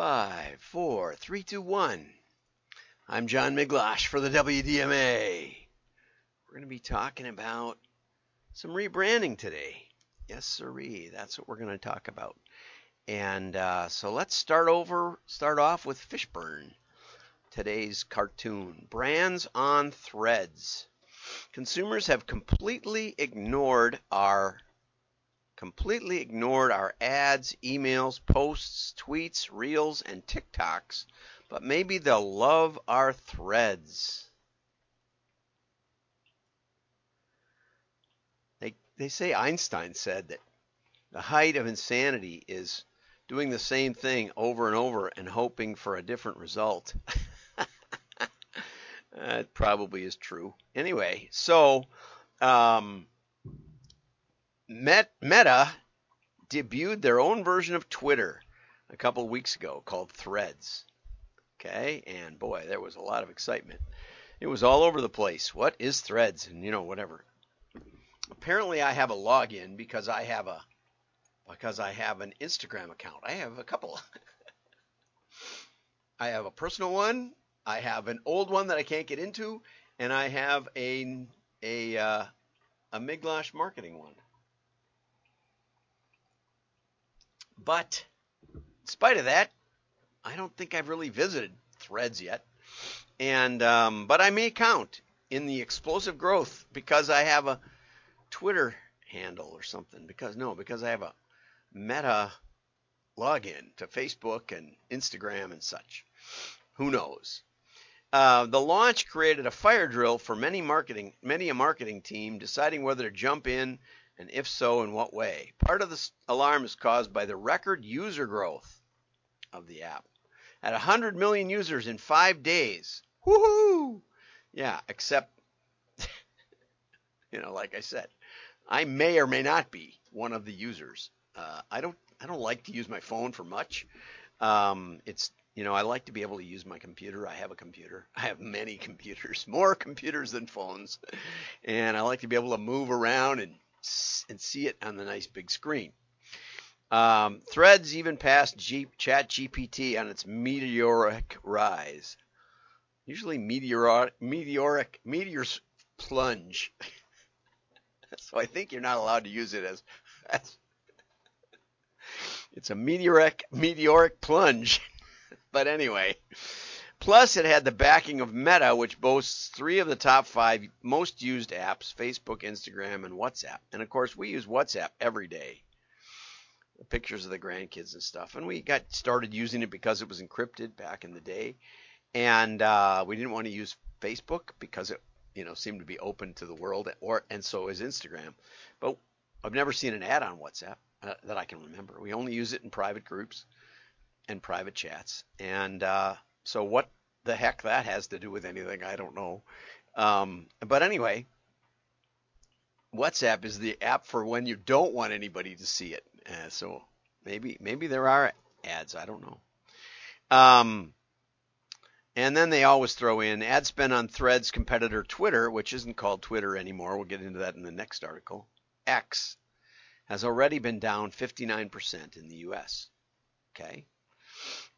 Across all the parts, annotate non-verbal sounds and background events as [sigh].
Five, four, three, two, one. I'm John Miglash for the WDMA. We're going to be talking about some rebranding today. Yes, sirree. That's what we're going to talk about. And uh, so let's start over. Start off with Fishburne. Today's cartoon: brands on threads. Consumers have completely ignored our completely ignored our ads, emails, posts, tweets, reels, and TikToks, but maybe they'll love our threads. They, they say Einstein said that the height of insanity is doing the same thing over and over and hoping for a different result. [laughs] that probably is true. Anyway, so um, Meta debuted their own version of Twitter a couple weeks ago called Threads. Okay, and boy, there was a lot of excitement. It was all over the place. What is Threads? And you know, whatever. Apparently, I have a login because I have a because I have an Instagram account. I have a couple. [laughs] I have a personal one. I have an old one that I can't get into, and I have a a uh, a Miglash marketing one. But in spite of that, I don't think I've really visited Threads yet. And um, but I may count in the explosive growth because I have a Twitter handle or something. Because no, because I have a Meta login to Facebook and Instagram and such. Who knows? Uh, the launch created a fire drill for many marketing, many a marketing team deciding whether to jump in and if so, in what way? Part of the alarm is caused by the record user growth of the app. At 100 million users in five days. Woohoo! Yeah, except, [laughs] you know, like I said, I may or may not be one of the users. Uh, I don't, I don't like to use my phone for much. Um, it's, you know, I like to be able to use my computer. I have a computer. [laughs] I have many computers, [laughs] more computers than phones, and I like to be able to move around and and see it on the nice big screen. Um, Threads even passed G- Chat GPT on its meteoric rise. Usually meteoric, meteoric, meteors plunge. [laughs] so I think you're not allowed to use it as, as [laughs] it's a meteoric, meteoric plunge. [laughs] but anyway, Plus, it had the backing of Meta, which boasts three of the top five most used apps Facebook, Instagram, and WhatsApp. And of course, we use WhatsApp every day. The pictures of the grandkids and stuff. And we got started using it because it was encrypted back in the day. And uh, we didn't want to use Facebook because it you know seemed to be open to the world or and so is Instagram. But I've never seen an ad on WhatsApp uh, that I can remember. We only use it in private groups and private chats. And uh, so what the heck that has to do with anything, I don't know. Um, but anyway, WhatsApp is the app for when you don't want anybody to see it. Uh, so maybe maybe there are ads. I don't know. Um, and then they always throw in ad spend on Threads competitor Twitter, which isn't called Twitter anymore. We'll get into that in the next article. X has already been down 59% in the U.S. Okay.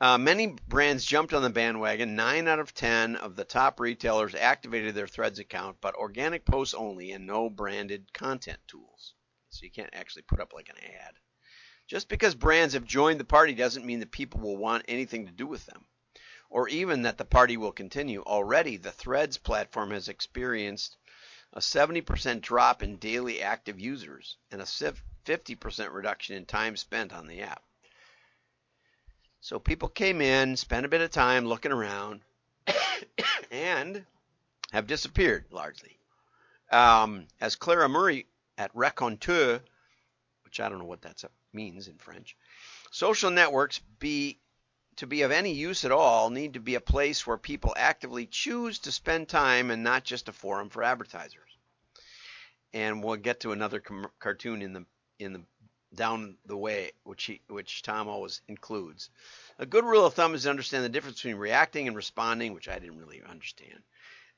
Uh, many brands jumped on the bandwagon. Nine out of ten of the top retailers activated their Threads account, but organic posts only and no branded content tools. So you can't actually put up like an ad. Just because brands have joined the party doesn't mean that people will want anything to do with them, or even that the party will continue. Already, the Threads platform has experienced a 70% drop in daily active users and a 50% reduction in time spent on the app. So people came in, spent a bit of time looking around, and have disappeared largely. Um, as Clara Murray at Raconteur, which I don't know what that means in French, social networks be to be of any use at all need to be a place where people actively choose to spend time and not just a forum for advertisers. And we'll get to another com- cartoon in the in the down the way, which he, which Tom always includes. A good rule of thumb is to understand the difference between reacting and responding, which I didn't really understand.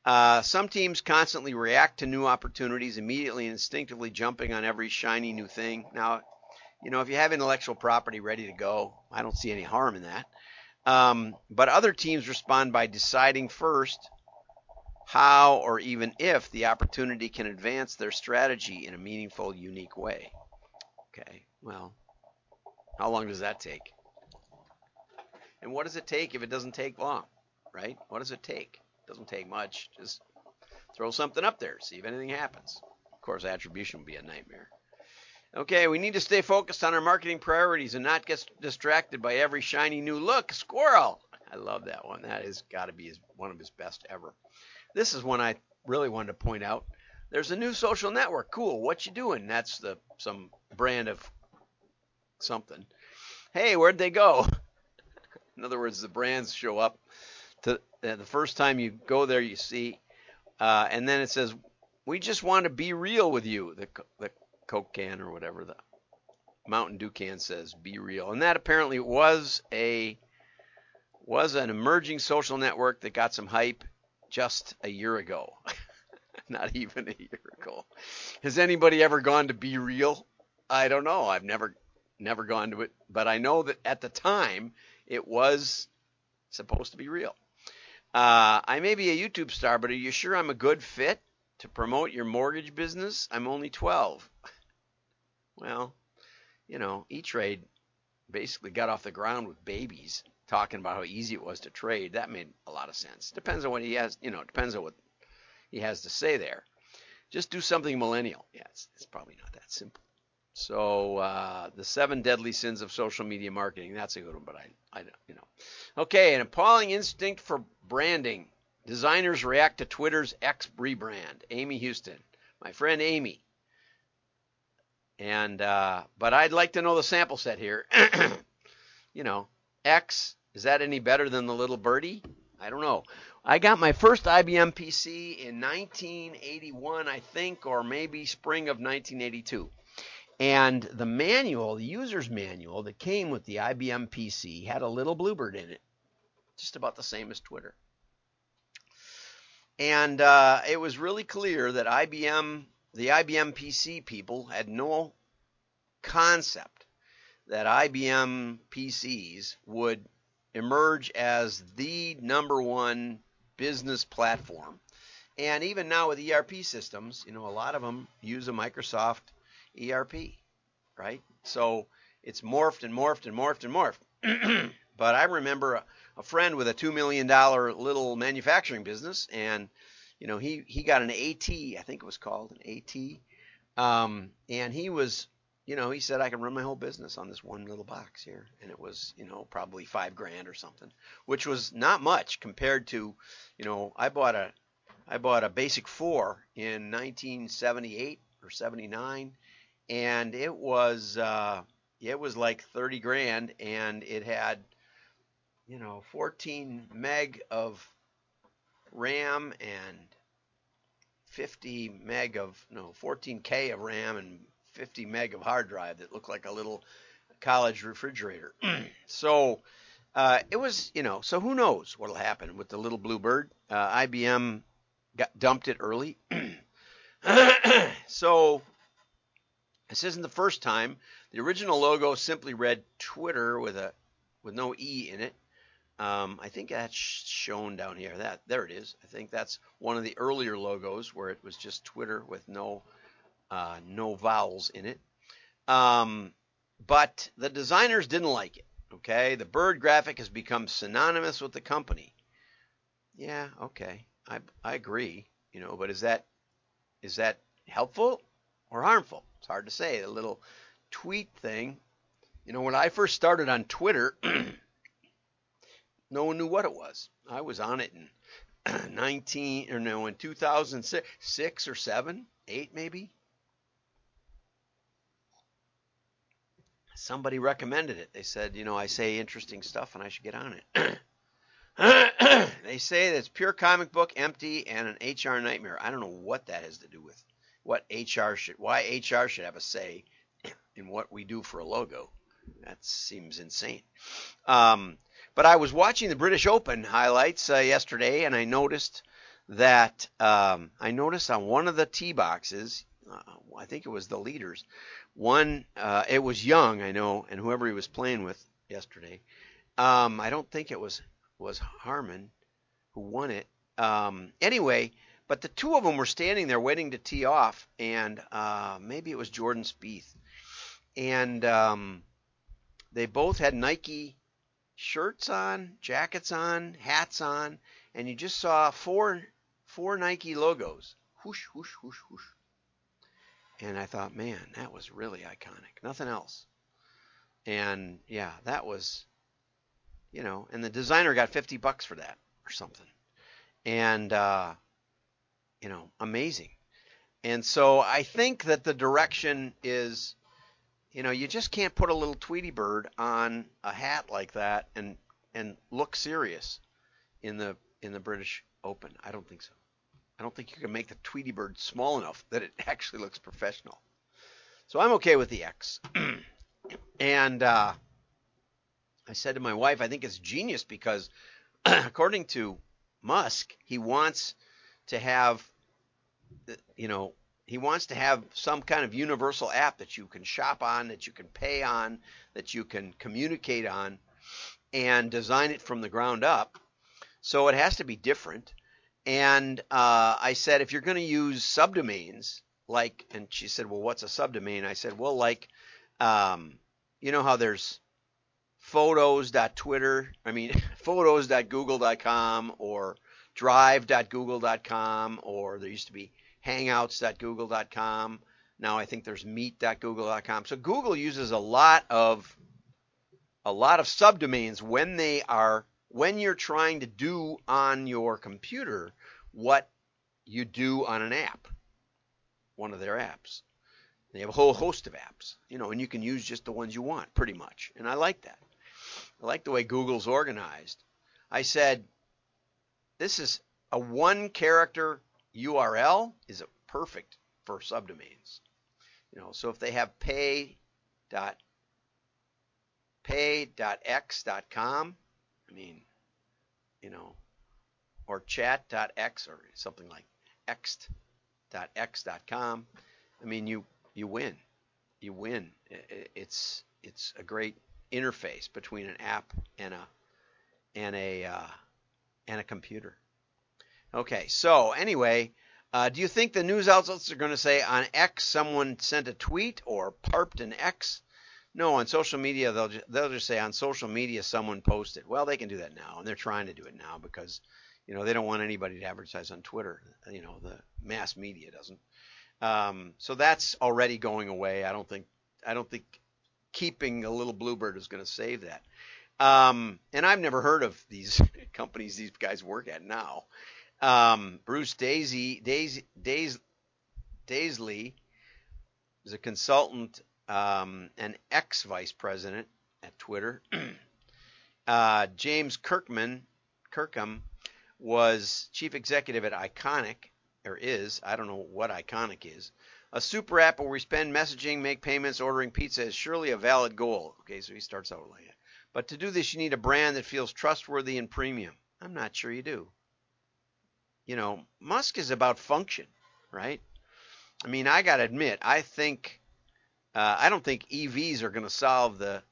Uh, some teams constantly react to new opportunities, immediately and instinctively jumping on every shiny new thing. Now, you know, if you have intellectual property ready to go, I don't see any harm in that. Um, but other teams respond by deciding first how or even if the opportunity can advance their strategy in a meaningful, unique way. Okay, well, how long does that take? And what does it take if it doesn't take long, right? What does it take? It doesn't take much. Just throw something up there, see if anything happens. Of course, attribution would be a nightmare. Okay, we need to stay focused on our marketing priorities and not get distracted by every shiny new look. Squirrel. I love that one. That has got to be his, one of his best ever. This is one I really wanted to point out. There's a new social network. Cool. What you doing? That's the some brand of something. Hey, where'd they go? [laughs] In other words, the brands show up. To uh, the first time you go there, you see, uh, and then it says, "We just want to be real with you." The the Coke can or whatever the Mountain Dew can says be real. And that apparently was a was an emerging social network that got some hype just a year ago. [laughs] [laughs] Not even a year ago. Has anybody ever gone to Be Real? I don't know. I've never never gone to it, but I know that at the time it was supposed to be real. Uh, I may be a YouTube star, but are you sure I'm a good fit to promote your mortgage business? I'm only 12. [laughs] Well, you know, E-Trade basically got off the ground with babies talking about how easy it was to trade. That made a lot of sense. Depends on what he has, you know, depends on what he has to say there. Just do something millennial. Yeah, it's, it's probably not that simple. So uh, the seven deadly sins of social media marketing. That's a good one, but I, I, you know. Okay, an appalling instinct for branding. Designers react to Twitter's X rebrand. Amy Houston, my friend Amy, and uh, but I'd like to know the sample set here. [clears throat] you know, X is that any better than the little birdie? I don't know. I got my first IBM PC in 1981, I think, or maybe spring of 1982. And the manual, the user's manual that came with the IBM PC had a little bluebird in it, just about the same as Twitter. And uh, it was really clear that IBM the IBM PC people had no concept that IBM PCs would emerge as the number one business platform. And even now with ERP systems, you know, a lot of them use a Microsoft ERP, right? So it's morphed and morphed and morphed and morphed. [clears throat] but I remember a, a friend with a $2 million little manufacturing business and you know, he he got an AT, I think it was called an AT, um, and he was, you know, he said I can run my whole business on this one little box here, and it was, you know, probably five grand or something, which was not much compared to, you know, I bought a I bought a Basic Four in 1978 or 79, and it was uh, it was like 30 grand, and it had, you know, 14 meg of RAM and 50 meg of no 14k of RAM and 50 meg of hard drive that looked like a little college refrigerator. [clears throat] so uh, it was, you know, so who knows what'll happen with the little bluebird? Uh, IBM got dumped it early. [clears throat] so this isn't the first time. The original logo simply read Twitter with a with no e in it. Um, I think that's shown down here. That there it is. I think that's one of the earlier logos where it was just Twitter with no uh, no vowels in it. Um, but the designers didn't like it. Okay, the bird graphic has become synonymous with the company. Yeah, okay, I I agree. You know, but is that is that helpful or harmful? It's hard to say. The little tweet thing. You know, when I first started on Twitter. [clears throat] No one knew what it was. I was on it in [clears throat] 19 or no, in 2006 or 7, 8 maybe. Somebody recommended it. They said, you know, I say interesting stuff and I should get on it. [coughs] they say that it's pure comic book, empty, and an HR nightmare. I don't know what that has to do with what HR should, why HR should have a say [coughs] in what we do for a logo. That seems insane. Um, but I was watching the British Open highlights uh, yesterday, and I noticed that um, I noticed on one of the tee boxes, uh, I think it was the leaders, one uh, it was Young, I know, and whoever he was playing with yesterday. Um, I don't think it was was Harman who won it. Um, anyway, but the two of them were standing there waiting to tee off, and uh, maybe it was Jordan Spieth, and um, they both had Nike shirts on, jackets on, hats on, and you just saw four four Nike logos. Whoosh, whoosh, whoosh, whoosh. And I thought, man, that was really iconic. Nothing else. And yeah, that was, you know, and the designer got 50 bucks for that or something. And, uh, you know, amazing. And so I think that the direction is, you know, you just can't put a little Tweety bird on a hat like that and and look serious in the in the British Open. I don't think so. I don't think you can make the Tweety bird small enough that it [laughs] actually looks professional. So I'm okay with the X. [clears throat] and uh, I said to my wife, I think it's genius because, [clears throat] according to Musk, he wants to have, you know, he wants to have some kind of universal app that you can shop on, that you can pay on, that you can communicate on, and design it from the ground up. So it has to be different. And uh, I said, if you're going to use subdomains, like, and she said, well, what's a subdomain? I said, well, like, um, you know how there's photos.twitter, I mean, [laughs] photos.google.com or drive.google.com, or there used to be hangouts.google.com. Now I think there's meet.google.com. So Google uses a lot of a lot of subdomains when they are when you're trying to do on your computer what you do on an app, one of their apps. They have a whole host of apps, you know, and you can use just the ones you want, pretty much. And I like that. I like the way Google's organized. I said, this is a one character URL is perfect for subdomains. You know, so if they have pay dot pay.x.com, I mean, you know, or chat.x or something like x.x.com. I mean, you you win. You win. It's it's a great interface between an app and a and a uh, and a computer. Okay, so anyway, uh, do you think the news outlets are going to say on X someone sent a tweet or parped an X? No, on social media they'll just, they'll just say on social media someone posted. Well, they can do that now, and they're trying to do it now because you know they don't want anybody to advertise on Twitter. You know the mass media doesn't. Um, so that's already going away. I don't think I don't think keeping a little bluebird is going to save that. Um, and I've never heard of these [laughs] companies these guys work at now. Um, Bruce Daisy Daisy Daisy Daisley is a consultant um, an ex vice president at Twitter. [clears throat] uh, James Kirkman, Kirkham, was chief executive at Iconic, or is, I don't know what Iconic is. A super app where we spend messaging, make payments, ordering pizza is surely a valid goal. Okay, so he starts out like that. But to do this, you need a brand that feels trustworthy and premium. I'm not sure you do. You know, Musk is about function, right? I mean, I got to admit, I think uh, I don't think EVs are going to solve the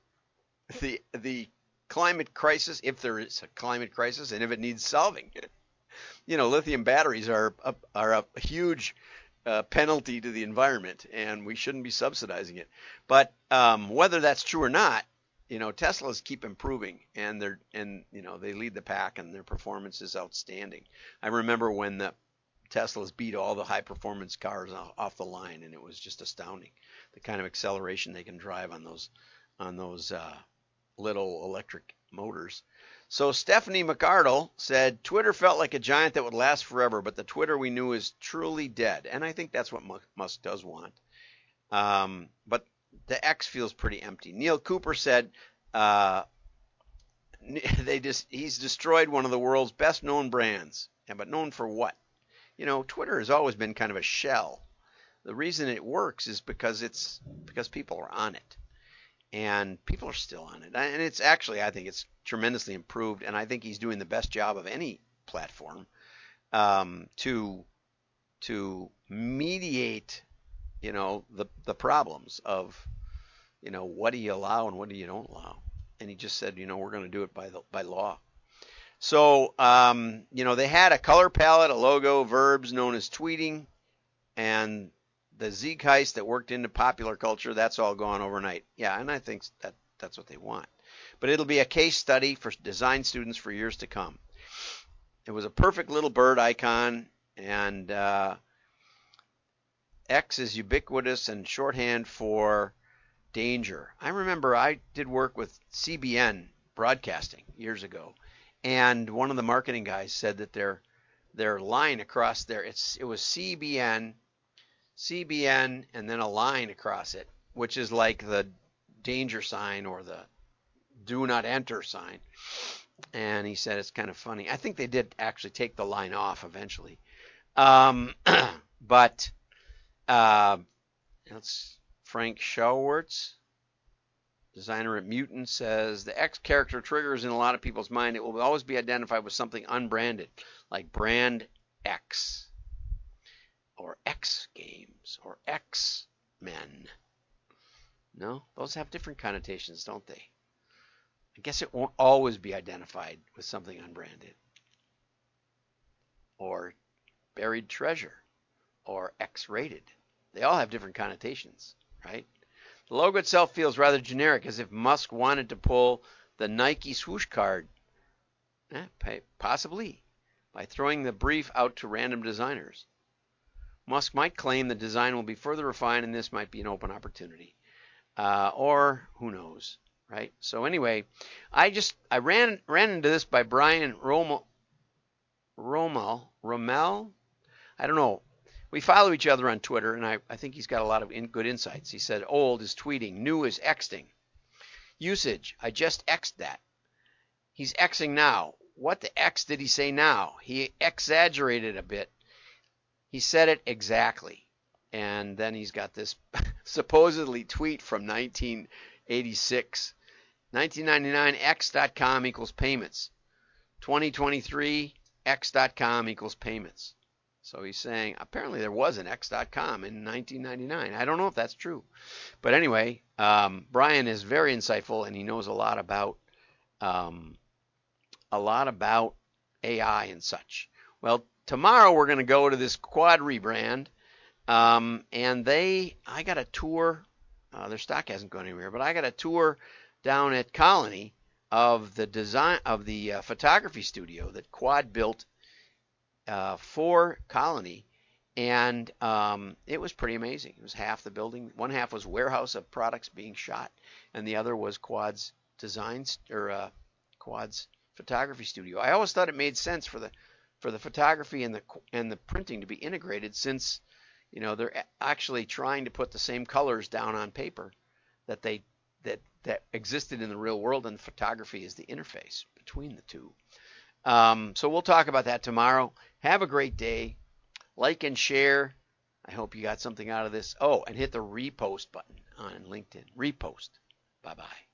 [laughs] the the climate crisis if there is a climate crisis and if it needs solving. [laughs] You know, lithium batteries are a, are a huge uh, penalty to the environment, and we shouldn't be subsidizing it. But um, whether that's true or not, you know, Teslas keep improving, and they're and you know they lead the pack, and their performance is outstanding. I remember when the Teslas beat all the high performance cars off the line, and it was just astounding the kind of acceleration they can drive on those on those uh, little electric motors. So Stephanie McArdle said Twitter felt like a giant that would last forever, but the Twitter we knew is truly dead, and I think that's what Musk does want. Um, but the X feels pretty empty. Neil Cooper said uh, [laughs] they just he's destroyed one of the world's best known brands, yeah, but known for what? you know, Twitter has always been kind of a shell. The reason it works is because it's because people are on it, and people are still on it. And it's actually, I think, it's tremendously improved, and I think he's doing the best job of any platform um, to to mediate, you know, the the problems of, you know, what do you allow and what do you don't allow. and he just said, you know, we're going to do it by the by law. So, um, you know, they had a color palette, a logo, verbs known as tweeting, and the zeitgeist that worked into popular culture. That's all gone overnight. Yeah, and I think that that's what they want. But it'll be a case study for design students for years to come. It was a perfect little bird icon, and uh, X is ubiquitous and shorthand for danger. I remember I did work with CBN broadcasting years ago, and one of the marketing guys said that their their line across there it's it was CBN, CBN, and then a line across it, which is like the danger sign or the do not enter sign. And he said it's kind of funny. I think they did actually take the line off eventually. Um, [clears throat] but uh, that's Frank Schauwertz, designer at Mutant, says the X character triggers in a lot of people's mind. It will always be identified with something unbranded, like brand X, or X Games, or X Men. No, those have different connotations, don't they? I guess it won't always be identified with something unbranded. Or buried treasure. Or X rated. They all have different connotations, right? The logo itself feels rather generic, as if Musk wanted to pull the Nike swoosh card. Eh, possibly. By throwing the brief out to random designers. Musk might claim the design will be further refined and this might be an open opportunity. Uh, or who knows? right? So anyway, I just I ran ran into this by Brian Roemmele, Rommel, Rommel. I don't know. We follow each other on Twitter, and I, I think he's got a lot of in, good insights. He said, "Old is tweeting, new is xing." Usage: I just xed that. He's xing now. What the x did he say now? He exaggerated a bit. He said it exactly. And then he's got this [laughs] supposedly tweet from 1986 1999 x.com equals payments. 2023 x.com equals payments. So he's saying apparently there was an x.com in 1999. I don't know if that's true, but anyway, um, Brian is very insightful and he knows a lot about um, a lot about AI and such. Well, tomorrow we're going to go to this quad rebrand, um, and they I got a tour. Uh, their stock hasn't gone anywhere, but I got a tour down at Colony of the design of the uh, photography studio that Quad built uh, for Colony, and um, it was pretty amazing. It was half the building. One half was warehouse of products being shot, and the other was Quad's designs or uh, Quad's photography studio. I always thought it made sense for the for the photography and the and the printing to be integrated since you know they're actually trying to put the same colors down on paper that they that that existed in the real world, and photography is the interface between the two. Um, so we'll talk about that tomorrow. Have a great day. Like and share. I hope you got something out of this. Oh, and hit the repost button on LinkedIn. Repost. Bye bye.